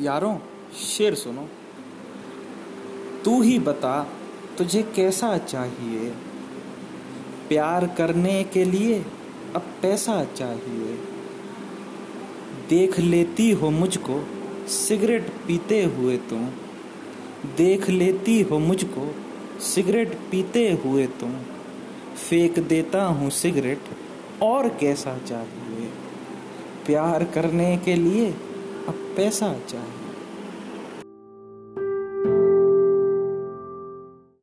यारों, शेर सुनो। तू ही बता, तुझे कैसा चाहिए? प्यार करने के लिए अब पैसा चाहिए। देख लेती हो मुझको, सिगरेट पीते हुए तुम। देख लेती हो मुझको, सिगरेट पीते हुए तुम। फेंक देता हूँ सिगरेट, और कैसा चाहिए? प्यार करने के लिए पैसा चाहिए।